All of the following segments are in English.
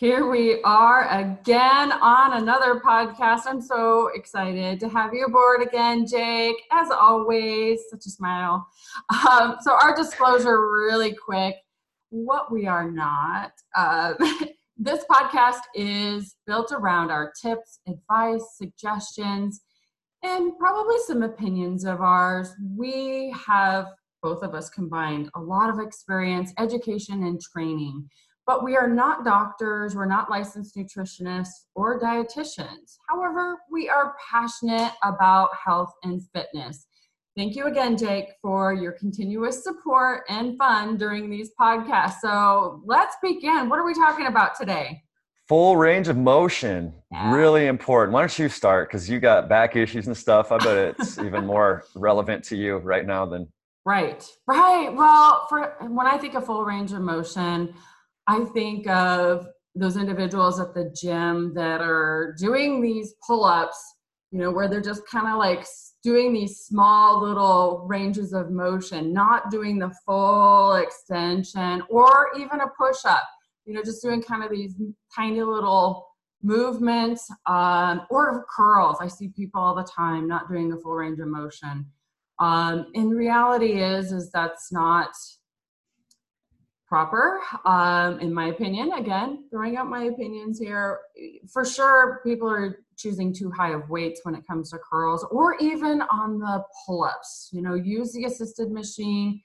Here we are again on another podcast. I'm so excited to have you aboard again, Jake. As always, such a smile. Um, so, our disclosure, really quick what we are not. Uh, this podcast is built around our tips, advice, suggestions, and probably some opinions of ours. We have, both of us combined, a lot of experience, education, and training but we are not doctors, we're not licensed nutritionists or dietitians. However, we are passionate about health and fitness. Thank you again, Jake, for your continuous support and fun during these podcasts. So let's begin. What are we talking about today? Full range of motion, yeah. really important. Why don't you start? Because you got back issues and stuff. I bet it's even more relevant to you right now than. Right, right. Well, for when I think of full range of motion, I think of those individuals at the gym that are doing these pull ups, you know, where they're just kind of like doing these small little ranges of motion, not doing the full extension or even a push up, you know, just doing kind of these tiny little movements um, or curls. I see people all the time not doing the full range of motion. Um, in reality is is that's not proper, um, in my opinion. Again, throwing out my opinions here. For sure, people are choosing too high of weights when it comes to curls or even on the pull ups. You know, use the assisted machine,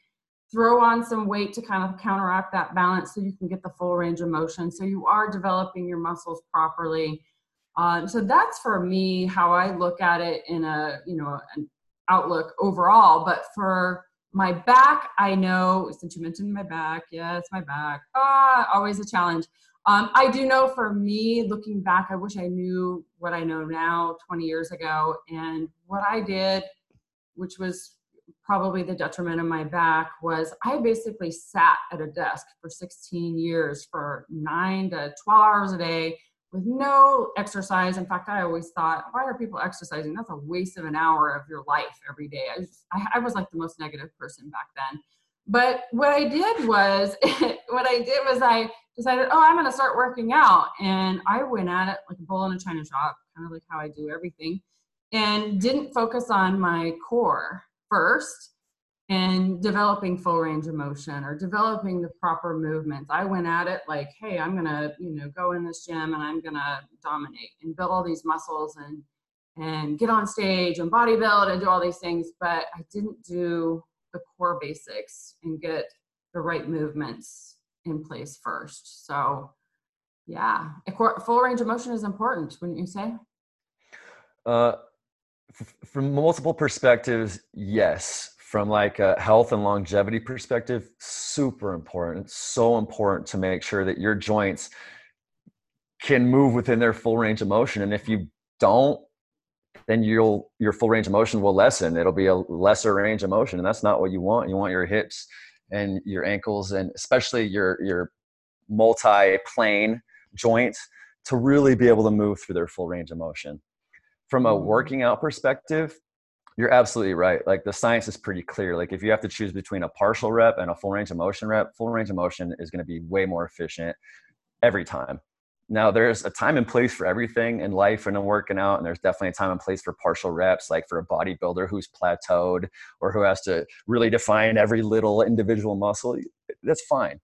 throw on some weight to kind of counteract that balance so you can get the full range of motion. So you are developing your muscles properly. Um, so that's for me how I look at it in a, you know, an outlook overall. But for my back, I know, since you mentioned my back, yes, my back, ah, always a challenge. Um, I do know for me, looking back, I wish I knew what I know now 20 years ago. And what I did, which was probably the detriment of my back, was I basically sat at a desk for 16 years for nine to 12 hours a day with no exercise. In fact, I always thought, why are people exercising? That's a waste of an hour of your life every day. I, just, I, I was like the most negative person back then. But what I did was, what I did was I decided, oh, I'm going to start working out. And I went at it like a bull in a china shop, kind of like how I do everything, and didn't focus on my core first and developing full range of motion or developing the proper movements. I went at it like, hey, I'm gonna, you know, go in this gym and I'm gonna dominate and build all these muscles and and get on stage and bodybuild and do all these things, but I didn't do the core basics and get the right movements in place first. So, yeah, full range of motion is important, wouldn't you say? Uh, from multiple perspectives, yes from like a health and longevity perspective super important it's so important to make sure that your joints can move within their full range of motion. And if you don't then you'll your full range of motion will lessen. It'll be a lesser range of motion and that's not what you want. You want your hips and your ankles and especially your your multi-plane joints to really be able to move through their full range of motion. From a mm. working out perspective you're absolutely right. Like the science is pretty clear. Like if you have to choose between a partial rep and a full range of motion rep, full range of motion is going to be way more efficient every time. Now there's a time and place for everything in life and in working out, and there's definitely a time and place for partial reps, like for a bodybuilder who's plateaued or who has to really define every little individual muscle. That's fine.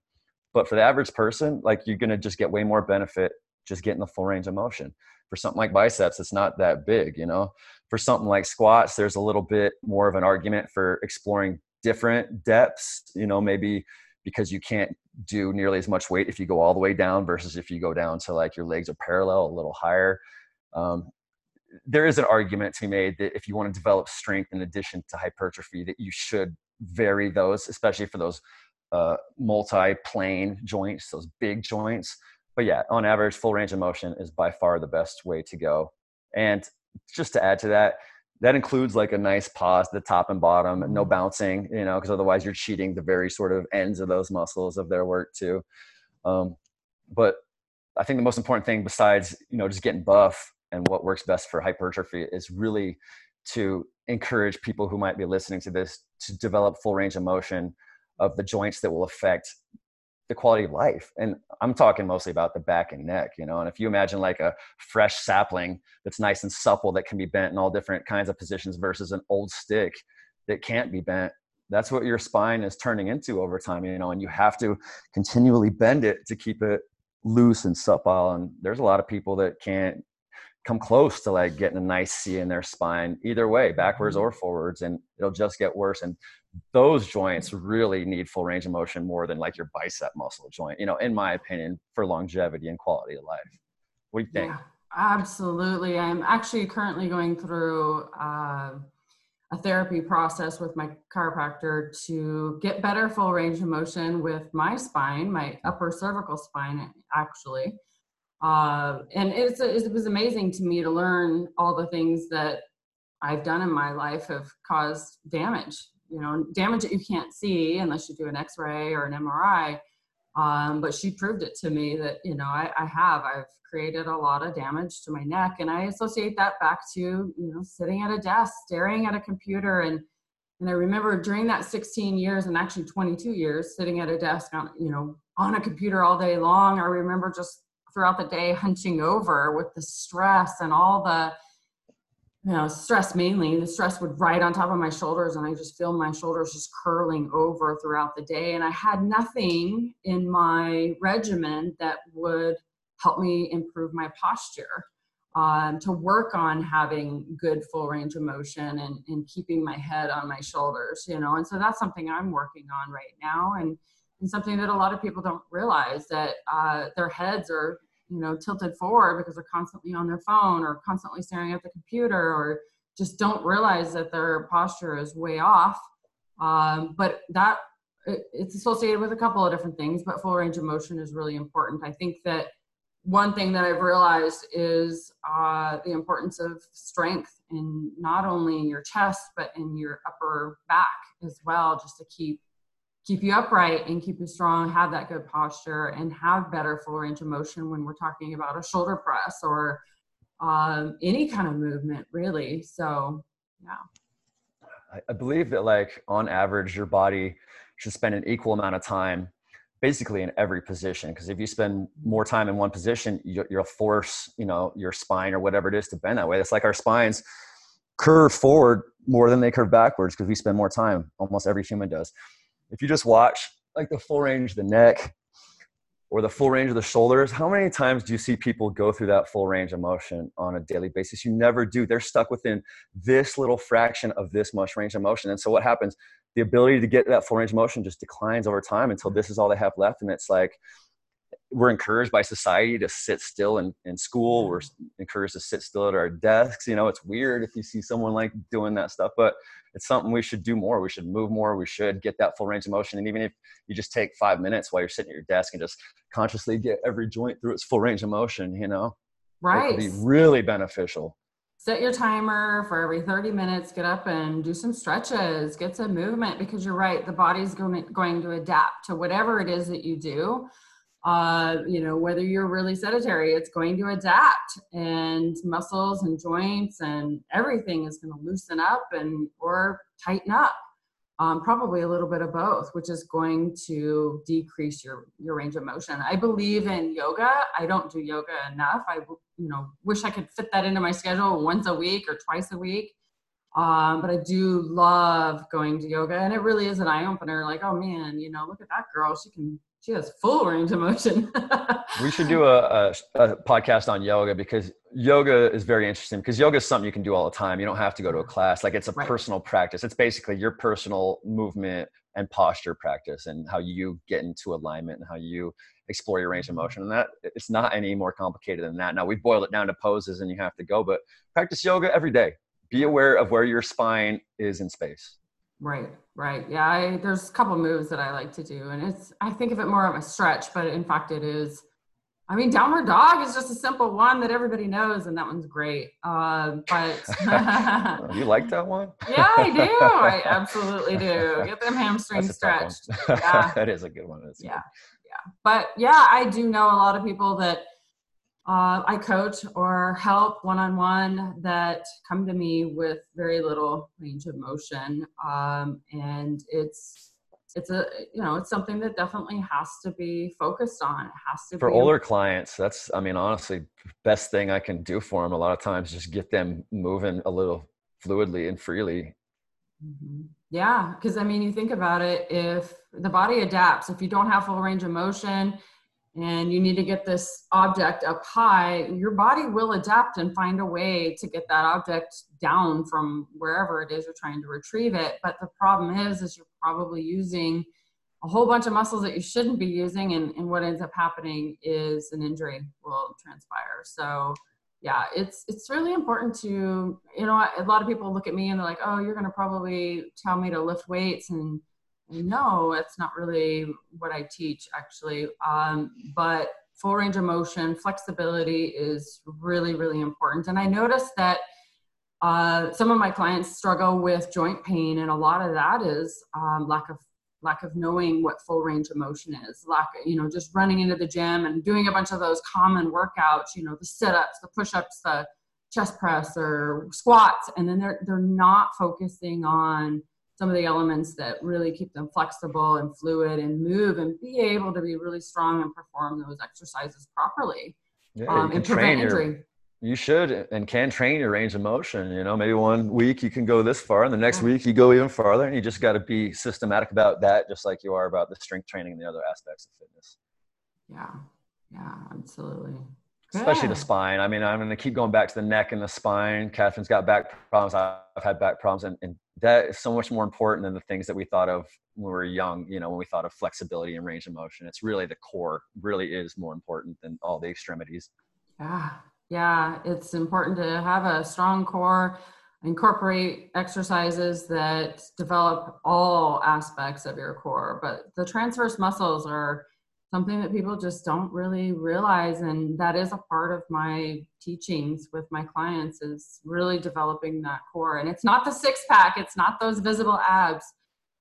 But for the average person, like you're gonna just get way more benefit just getting the full range of motion. For something like biceps, it's not that big, you know for something like squats, there's a little bit more of an argument for exploring different depths, you know, maybe because you can't do nearly as much weight if you go all the way down versus if you go down to like your legs are parallel a little higher. Um, there is an argument to be made that if you want to develop strength in addition to hypertrophy, that you should vary those, especially for those uh, multi-plane joints, those big joints. But yeah, on average, full range of motion is by far the best way to go. And just to add to that, that includes like a nice pause at the top and bottom, no mm-hmm. bouncing, you know, because otherwise you're cheating the very sort of ends of those muscles of their work too. Um, but I think the most important thing besides, you know, just getting buff and what works best for hypertrophy is really to encourage people who might be listening to this to develop full range of motion of the joints that will affect the quality of life. And I'm talking mostly about the back and neck, you know. And if you imagine like a fresh sapling that's nice and supple that can be bent in all different kinds of positions versus an old stick that can't be bent, that's what your spine is turning into over time, you know. And you have to continually bend it to keep it loose and supple. And there's a lot of people that can't come close to like getting a nice C in their spine either way, backwards mm-hmm. or forwards, and it'll just get worse. And those joints really need full range of motion more than like your bicep muscle joint, you know, in my opinion, for longevity and quality of life. What do you think? Yeah, absolutely. I'm actually currently going through uh, a therapy process with my chiropractor to get better full range of motion with my spine, my upper cervical spine, actually. Uh, and it's, it was amazing to me to learn all the things that I've done in my life have caused damage you know, damage that you can't see unless you do an X-ray or an MRI. Um, but she proved it to me that you know I, I, have. I've created a lot of damage to my neck, and I associate that back to you know sitting at a desk, staring at a computer, and and I remember during that 16 years and actually 22 years sitting at a desk on you know on a computer all day long. I remember just throughout the day hunching over with the stress and all the you know, stress mainly. The stress would ride on top of my shoulders, and I just feel my shoulders just curling over throughout the day. And I had nothing in my regimen that would help me improve my posture. Um, to work on having good full range of motion and, and keeping my head on my shoulders, you know, and so that's something I'm working on right now, and, and something that a lot of people don't realize that uh, their heads are you know tilted forward because they're constantly on their phone or constantly staring at the computer or just don't realize that their posture is way off. Um, but that it's associated with a couple of different things but full range of motion is really important. I think that one thing that i've realized is uh, the importance of strength in not only in your chest but in your upper back as well just to keep keep you upright and keep you strong, have that good posture, and have better full range of motion when we're talking about a shoulder press or um, any kind of movement, really. So, yeah. I believe that, like, on average, your body should spend an equal amount of time basically in every position because if you spend more time in one position you'll force you know your spine or whatever it is to bend that way it's like our spines curve forward more than they curve backwards because we spend more time almost every human does if you just watch like the full range of the neck or the full range of the shoulders, how many times do you see people go through that full range of motion on a daily basis? You never do. They're stuck within this little fraction of this much range of motion. And so what happens? The ability to get that full range of motion just declines over time until this is all they have left. And it's like we're encouraged by society to sit still in, in school. We're encouraged to sit still at our desks. You know, it's weird if you see someone like doing that stuff, but it's something we should do more. We should move more. We should get that full range of motion. And even if you just take five minutes while you're sitting at your desk and just consciously get every joint through its full range of motion, you know, right. It be really beneficial. Set your timer for every 30 minutes, get up and do some stretches, get some movement because you're right. The body's going, going to adapt to whatever it is that you do uh, you know, whether you're really sedentary, it's going to adapt and muscles and joints and everything is going to loosen up and or tighten up. Um, probably a little bit of both, which is going to decrease your your range of motion. I believe in yoga. I don't do yoga enough. I you know wish I could fit that into my schedule once a week or twice a week. Um, but I do love going to yoga, and it really is an eye opener. Like, oh man, you know, look at that girl. She can she has full range of motion. we should do a, a, a, podcast on yoga because yoga is very interesting because yoga is something you can do all the time. You don't have to go to a class. Like it's a right. personal practice. It's basically your personal movement and posture practice and how you get into alignment and how you explore your range of mm-hmm. motion. And that it's not any more complicated than that. Now we've boiled it down to poses and you have to go, but practice yoga every day. Be aware of where your spine is in space. Right, right. Yeah, I, there's a couple moves that I like to do, and it's I think of it more of a stretch, but in fact, it is. I mean, downward dog is just a simple one that everybody knows, and that one's great. Uh, but you like that one? yeah, I do. I absolutely do. Get them hamstrings stretched. yeah, that is a good one. That's yeah, good. yeah. But yeah, I do know a lot of people that uh, I coach or help one on one that come to me with very little range of motion. Um, and it's it's a you know it's something that definitely has to be focused on it has to for be older clients that's i mean honestly best thing i can do for them a lot of times just get them moving a little fluidly and freely mm-hmm. yeah because i mean you think about it if the body adapts if you don't have full range of motion and you need to get this object up high, your body will adapt and find a way to get that object down from wherever it is you're trying to retrieve it. But the problem is, is you're probably using a whole bunch of muscles that you shouldn't be using, and, and what ends up happening is an injury will transpire. So yeah, it's it's really important to you know a lot of people look at me and they're like, oh, you're to probably tell me to lift weights and no, it's not really what I teach actually. Um, but full range of motion, flexibility is really, really important. And I noticed that uh, some of my clients struggle with joint pain, and a lot of that is um, lack of lack of knowing what full range of motion is. Lack, you know, just running into the gym and doing a bunch of those common workouts. You know, the sit-ups, the push-ups, the chest press, or squats, and then they're they're not focusing on some of the elements that really keep them flexible and fluid and move and be able to be really strong and perform those exercises properly yeah, um, and prevent injury. Your, you should and can train your range of motion. You know, maybe one week you can go this far, and the next yeah. week you go even farther. And you just got to be systematic about that, just like you are about the strength training and the other aspects of fitness. Yeah, yeah, absolutely especially the spine. I mean, I'm going to keep going back to the neck and the spine. Katherine's got back problems. I've had back problems, and, and that is so much more important than the things that we thought of when we were young. You know, when we thought of flexibility and range of motion, it's really the core. Really is more important than all the extremities. Yeah, yeah, it's important to have a strong core. Incorporate exercises that develop all aspects of your core, but the transverse muscles are something that people just don't really realize and that is a part of my teachings with my clients is really developing that core. And it's not the six pack it's not those visible abs.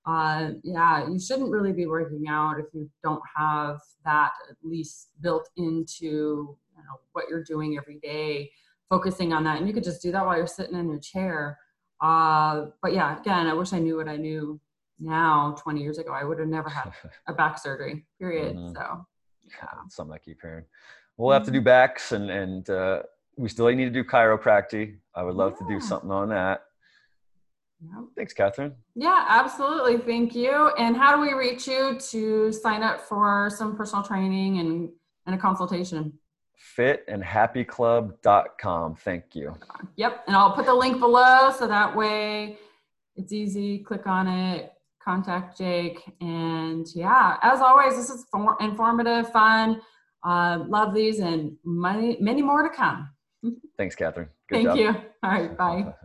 Uh, yeah you shouldn't really be working out if you don't have that at least built into you know, what you're doing every day focusing on that. And you could just do that while you're sitting in your chair. Uh, but yeah again i wish i knew what i knew now 20 years ago i would have never had a back surgery period mm-hmm. so yeah something i keep hearing we'll have to do mm-hmm. backs and and uh, we still need to do chiropractic i would love yeah. to do something on that Yep. Thanks, Katherine. Yeah, absolutely. Thank you. And how do we reach you to sign up for some personal training and, and a consultation? fit and fitandhappyclub.com. Thank you. Yep. And I'll put the link below so that way it's easy. Click on it, contact Jake. And yeah, as always, this is for, informative, fun. Uh, love these and many, many more to come. Thanks, Katherine. Good Thank job. you. All right. Bye.